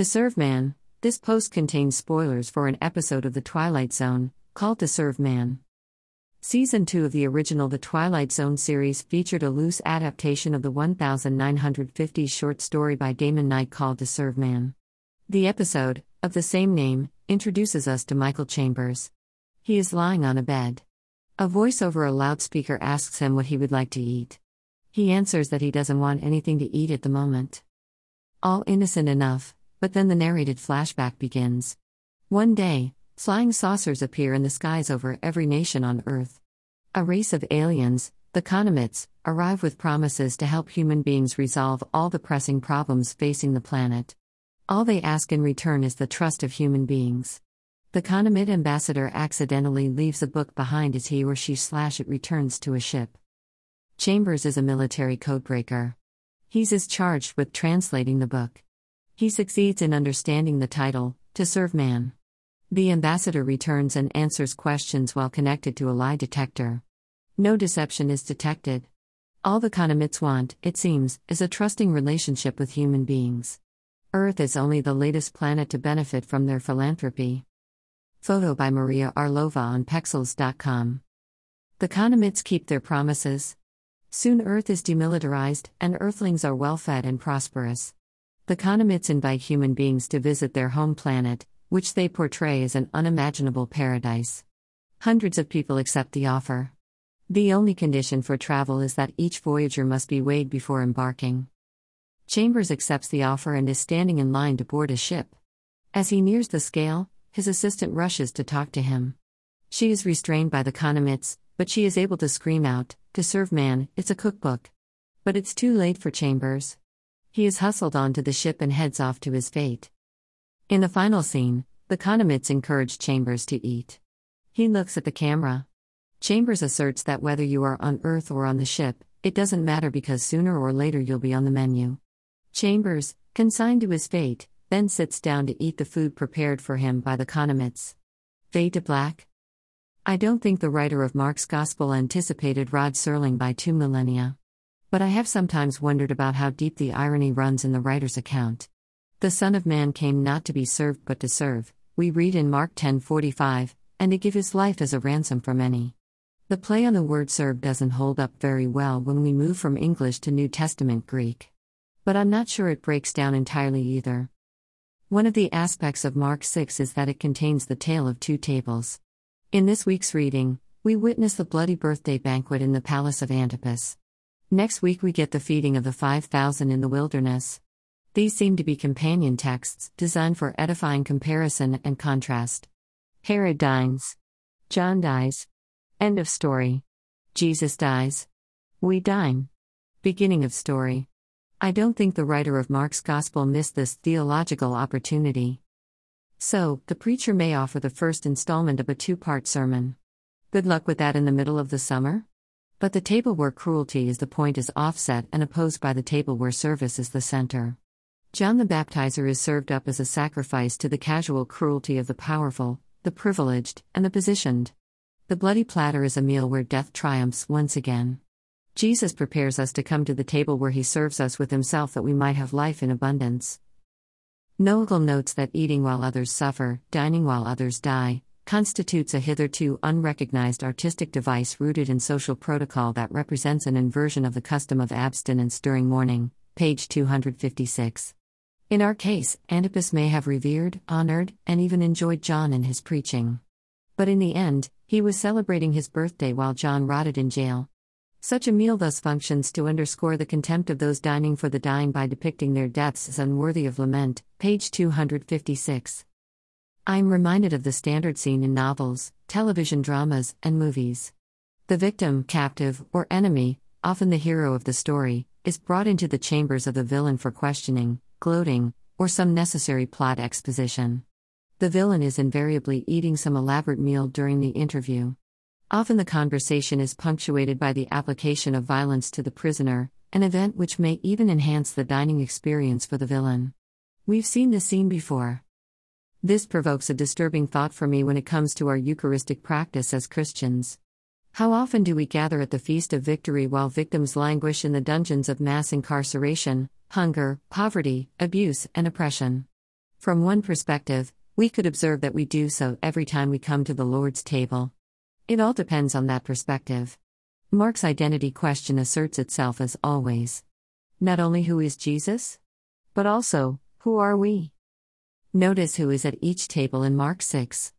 To serve man, this post contains spoilers for an episode of The Twilight Zone, called To Serve Man. Season 2 of the original The Twilight Zone series featured a loose adaptation of the 1950 short story by Damon Knight called To Serve Man. The episode, of the same name, introduces us to Michael Chambers. He is lying on a bed. A voice over a loudspeaker asks him what he would like to eat. He answers that he doesn't want anything to eat at the moment. All innocent enough, but then the narrated flashback begins. One day, flying saucers appear in the skies over every nation on Earth. A race of aliens, the Conomites, arrive with promises to help human beings resolve all the pressing problems facing the planet. All they ask in return is the trust of human beings. The Conomite ambassador accidentally leaves a book behind as he or she slash it returns to a ship. Chambers is a military codebreaker. He's is charged with translating the book. He succeeds in understanding the title, To Serve Man. The ambassador returns and answers questions while connected to a lie detector. No deception is detected. All the Conomites want, it seems, is a trusting relationship with human beings. Earth is only the latest planet to benefit from their philanthropy. Photo by Maria Orlova on Pexels.com. The Conomites keep their promises. Soon Earth is demilitarized, and Earthlings are well fed and prosperous. The Conomites invite human beings to visit their home planet, which they portray as an unimaginable paradise. Hundreds of people accept the offer. The only condition for travel is that each voyager must be weighed before embarking. Chambers accepts the offer and is standing in line to board a ship. As he nears the scale, his assistant rushes to talk to him. She is restrained by the Conomites, but she is able to scream out, To serve man, it's a cookbook. But it's too late for Chambers. He is hustled onto the ship and heads off to his fate. In the final scene, the Conomites encourage Chambers to eat. He looks at the camera. Chambers asserts that whether you are on Earth or on the ship, it doesn't matter because sooner or later you'll be on the menu. Chambers, consigned to his fate, then sits down to eat the food prepared for him by the Conomites. Fade to black? I don't think the writer of Mark's Gospel anticipated Rod Serling by two millennia. But I have sometimes wondered about how deep the irony runs in the writer's account. The Son of Man came not to be served but to serve, we read in Mark 10:45, and to give his life as a ransom for many. The play on the word serve doesn't hold up very well when we move from English to New Testament Greek. But I'm not sure it breaks down entirely either. One of the aspects of Mark 6 is that it contains the tale of two tables. In this week's reading, we witness the bloody birthday banquet in the palace of Antipas. Next week, we get the feeding of the 5,000 in the wilderness. These seem to be companion texts, designed for edifying comparison and contrast. Herod dines. John dies. End of story. Jesus dies. We dine. Beginning of story. I don't think the writer of Mark's Gospel missed this theological opportunity. So, the preacher may offer the first installment of a two part sermon. Good luck with that in the middle of the summer? But the table where cruelty is the point is offset and opposed by the table where service is the center. John the Baptizer is served up as a sacrifice to the casual cruelty of the powerful, the privileged, and the positioned. The bloody platter is a meal where death triumphs once again. Jesus prepares us to come to the table where he serves us with himself that we might have life in abundance. Noegel notes that eating while others suffer, dining while others die, constitutes a hitherto unrecognized artistic device rooted in social protocol that represents an inversion of the custom of abstinence during mourning. Page 256. In our case, Antipas may have revered, honored, and even enjoyed John and his preaching. But in the end, he was celebrating his birthday while John rotted in jail. Such a meal thus functions to underscore the contempt of those dining for the dying by depicting their deaths as unworthy of lament. Page 256. I'm reminded of the standard scene in novels, television dramas, and movies. The victim, captive, or enemy, often the hero of the story, is brought into the chambers of the villain for questioning, gloating, or some necessary plot exposition. The villain is invariably eating some elaborate meal during the interview. Often the conversation is punctuated by the application of violence to the prisoner, an event which may even enhance the dining experience for the villain. We've seen this scene before. This provokes a disturbing thought for me when it comes to our Eucharistic practice as Christians. How often do we gather at the Feast of Victory while victims languish in the dungeons of mass incarceration, hunger, poverty, abuse, and oppression? From one perspective, we could observe that we do so every time we come to the Lord's table. It all depends on that perspective. Mark's identity question asserts itself as always. Not only who is Jesus, but also, who are we? Notice who is at each table in Mark 6.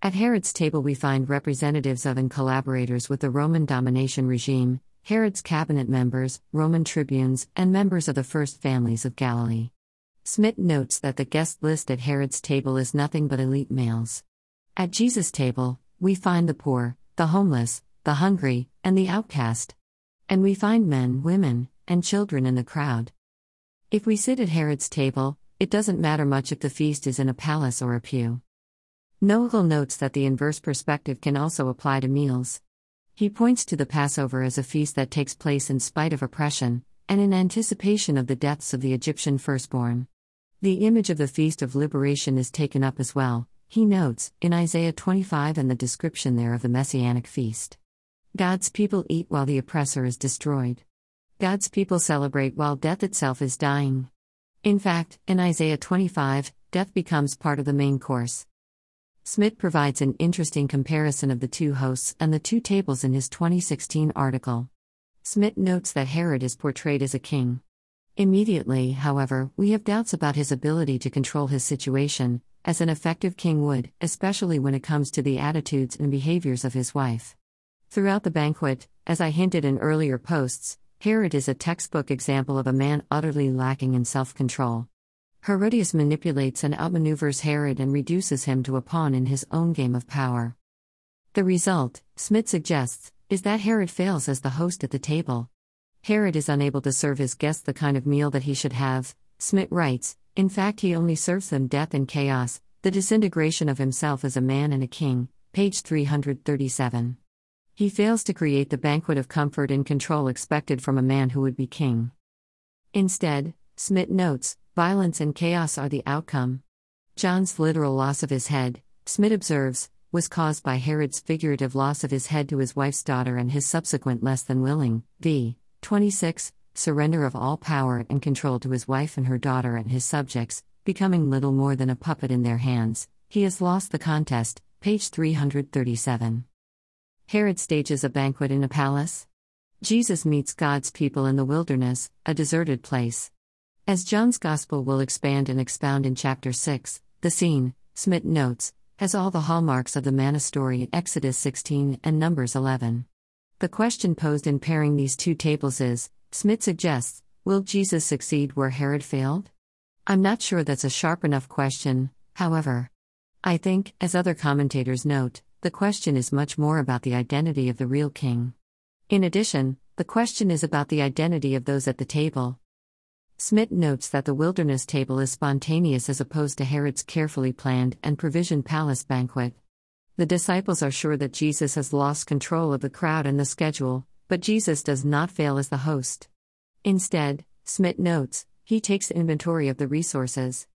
At Herod's table, we find representatives of and collaborators with the Roman domination regime, Herod's cabinet members, Roman tribunes, and members of the first families of Galilee. Smith notes that the guest list at Herod's table is nothing but elite males. At Jesus' table, we find the poor, the homeless, the hungry, and the outcast. And we find men, women, and children in the crowd. If we sit at Herod's table, it doesn't matter much if the feast is in a palace or a pew. Noegel notes that the inverse perspective can also apply to meals. He points to the Passover as a feast that takes place in spite of oppression, and in anticipation of the deaths of the Egyptian firstborn. The image of the Feast of Liberation is taken up as well, he notes, in Isaiah 25 and the description there of the Messianic feast. God's people eat while the oppressor is destroyed. God's people celebrate while death itself is dying. In fact, in Isaiah 25, death becomes part of the main course. Smith provides an interesting comparison of the two hosts and the two tables in his 2016 article. Smith notes that Herod is portrayed as a king. Immediately, however, we have doubts about his ability to control his situation, as an effective king would, especially when it comes to the attitudes and behaviors of his wife. Throughout the banquet, as I hinted in earlier posts, Herod is a textbook example of a man utterly lacking in self control. Herodias manipulates and outmaneuvers Herod and reduces him to a pawn in his own game of power. The result, Smith suggests, is that Herod fails as the host at the table. Herod is unable to serve his guests the kind of meal that he should have, Smith writes, in fact, he only serves them death and chaos, the disintegration of himself as a man and a king, page 337. He fails to create the banquet of comfort and control expected from a man who would be king. Instead, Smith notes, Violence and chaos are the outcome. John's literal loss of his head, Smith observes, was caused by Herod's figurative loss of his head to his wife's daughter and his subsequent less than willing, v. 26, surrender of all power and control to his wife and her daughter and his subjects, becoming little more than a puppet in their hands. He has lost the contest, page 337. Herod stages a banquet in a palace. Jesus meets God's people in the wilderness, a deserted place. As John's Gospel will expand and expound in chapter 6, the scene, Smith notes, has all the hallmarks of the manna story in Exodus 16 and Numbers 11. The question posed in pairing these two tables is Smith suggests, will Jesus succeed where Herod failed? I'm not sure that's a sharp enough question, however. I think, as other commentators note, the question is much more about the identity of the real king. In addition, the question is about the identity of those at the table. Smith notes that the wilderness table is spontaneous as opposed to Herod's carefully planned and provisioned palace banquet. The disciples are sure that Jesus has lost control of the crowd and the schedule, but Jesus does not fail as the host. Instead, Smith notes, he takes inventory of the resources.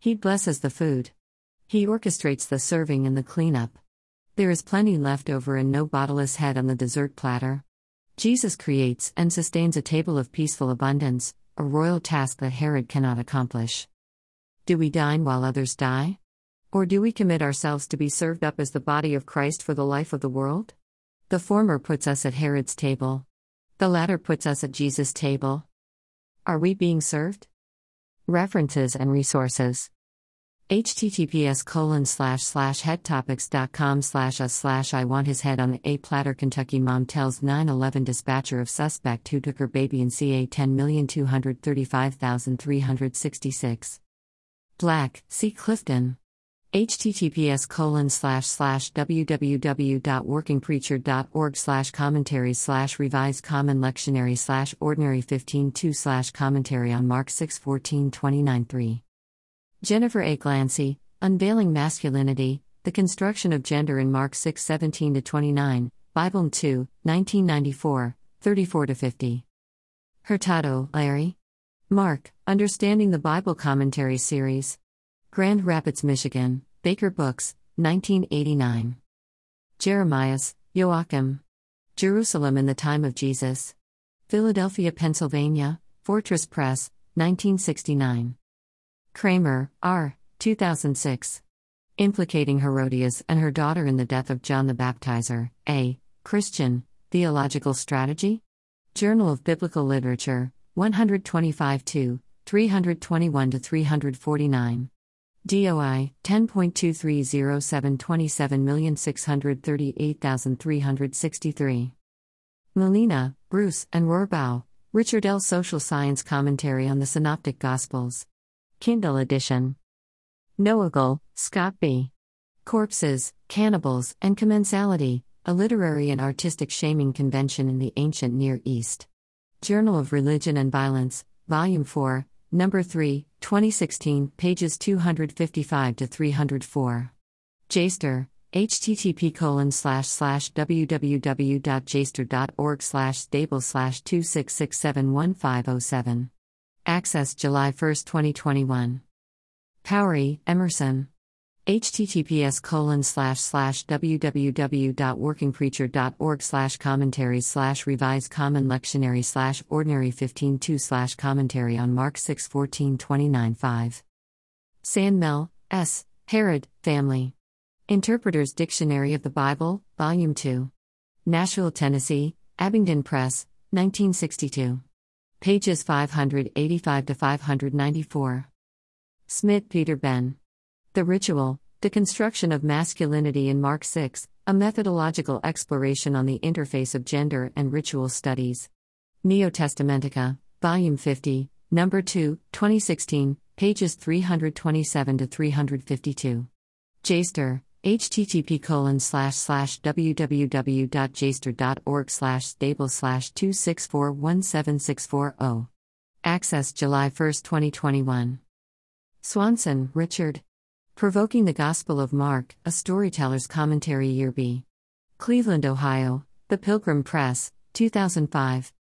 He blesses the food. He orchestrates the serving and the cleanup. There is plenty left over and no bottleless head on the dessert platter. Jesus creates and sustains a table of peaceful abundance, a royal task that Herod cannot accomplish. Do we dine while others die? Or do we commit ourselves to be served up as the body of Christ for the life of the world? The former puts us at Herod's table. The latter puts us at Jesus' table. Are we being served? References and resources https colon slash slash headtopics.com slash a slash I want his head on the a platter Kentucky mom tells 9-11 dispatcher of suspect who took her baby in CA 10235366. Black, C. Clifton. https colon slash slash www.workingpreacher.org slash commentaries slash revised common lectionary slash ordinary 15 slash commentary on Mark 6 14 29 3. Jennifer A. Glancy, Unveiling Masculinity, The Construction of Gender in Mark 6 17 29, Bible 2, 1994, 34 50. Hurtado, Larry. Mark, Understanding the Bible Commentary Series. Grand Rapids, Michigan, Baker Books, 1989. Jeremias, Joachim. Jerusalem in the Time of Jesus. Philadelphia, Pennsylvania, Fortress Press, 1969. Kraemer, R., 2006. Implicating Herodias and her daughter in the death of John the Baptizer, A. Christian, Theological Strategy? Journal of Biblical Literature, 125 2, 321 349. DOI 10.230727638363. Malina, Bruce, and Rohrbaugh, Richard L. Social Science Commentary on the Synoptic Gospels. Kindle edition. Noegel, Scott B. Corpses, Cannibals, and Commensality, a literary and artistic shaming convention in the ancient Near East. Journal of Religion and Violence, Volume 4, Number 3, 2016, pages 255 to 304. JSTOR, http colon slash slash www.jstor.org slash stable slash 26671507. Access July 1, 2021. Powery, Emerson. Https colon slash slash www.workingpreacher.org slash commentaries slash revised common lectionary slash ordinary 15.2 slash commentary on mark 6 14 29 5 sandmel s. Herod family. Interpreter's dictionary of the bible volume 2 nashville tennessee abingdon press 1962 pages 585 to 594 smith peter ben the Ritual, The Construction of Masculinity in Mark 6, a methodological exploration on the interface of gender and ritual studies. Neotestamentica, Volume 50, Number 2, 2016, pages 327 to 352. JSTOR, http colon slash slash www.jstor.org slash stable slash 2641764 Access July 1, 2021. Swanson, Richard. Provoking the Gospel of Mark, a Storyteller's Commentary Year B. Cleveland, Ohio, The Pilgrim Press, 2005.